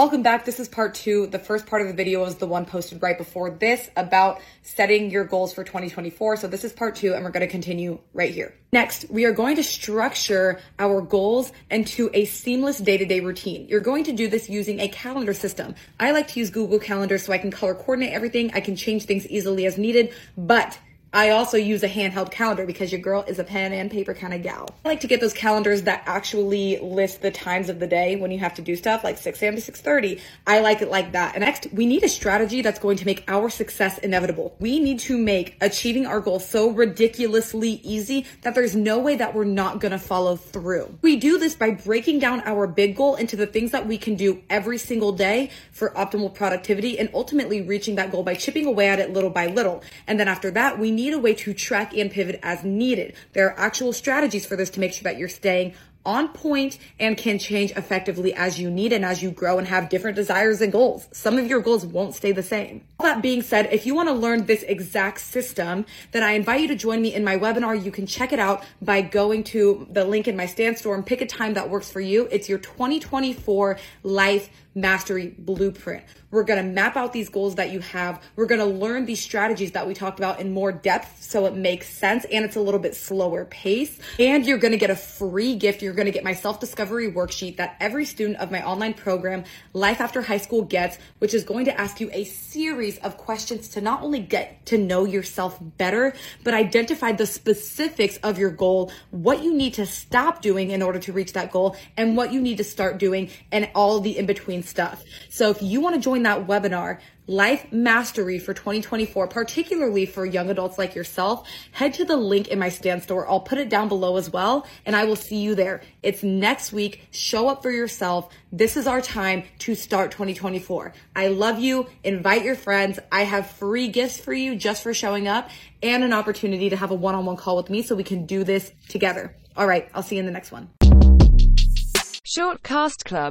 Welcome back. This is part two. The first part of the video was the one posted right before this about setting your goals for 2024. So this is part two and we're going to continue right here. Next, we are going to structure our goals into a seamless day-to-day routine. You're going to do this using a calendar system. I like to use Google Calendar so I can color coordinate everything. I can change things easily as needed, but I also use a handheld calendar because your girl is a pen and paper kind of gal. I like to get those calendars that actually list the times of the day when you have to do stuff like 6 a.m. to 6.30. I like it like that. And next, we need a strategy that's going to make our success inevitable. We need to make achieving our goal so ridiculously easy that there's no way that we're not going to follow through. We do this by breaking down our big goal into the things that we can do every single day for optimal productivity and ultimately reaching that goal by chipping away at it little by little. And then after that, we need a way to track and pivot as needed. There are actual strategies for this to make sure that you're staying on point and can change effectively as you need and as you grow and have different desires and goals. Some of your goals won't stay the same. All that being said, if you want to learn this exact system, then I invite you to join me in my webinar. You can check it out by going to the link in my Stan Store and pick a time that works for you. It's your 2024 life mastery blueprint. We're going to map out these goals that you have. We're going to learn these strategies that we talked about in more depth so it makes sense and it's a little bit slower pace. And you're going to get a free gift. You're going to get my self discovery worksheet that every student of my online program, Life After High School, gets, which is going to ask you a series of questions to not only get to know yourself better, but identify the specifics of your goal, what you need to stop doing in order to reach that goal, and what you need to start doing, and all the in between stuff. So if you want to join that webinar, Life Mastery for 2024, particularly for young adults like yourself, head to the link in my Stan Store. I'll put it down below as well, and I will see you there. It's next week. Show up for yourself. This is our time to start 2024. I love you. Invite your friends. I have free gifts for you just for showing up and an opportunity to have a one-on-one call with me so we can do this together. All right. I'll see you in the next one. Shortcast Club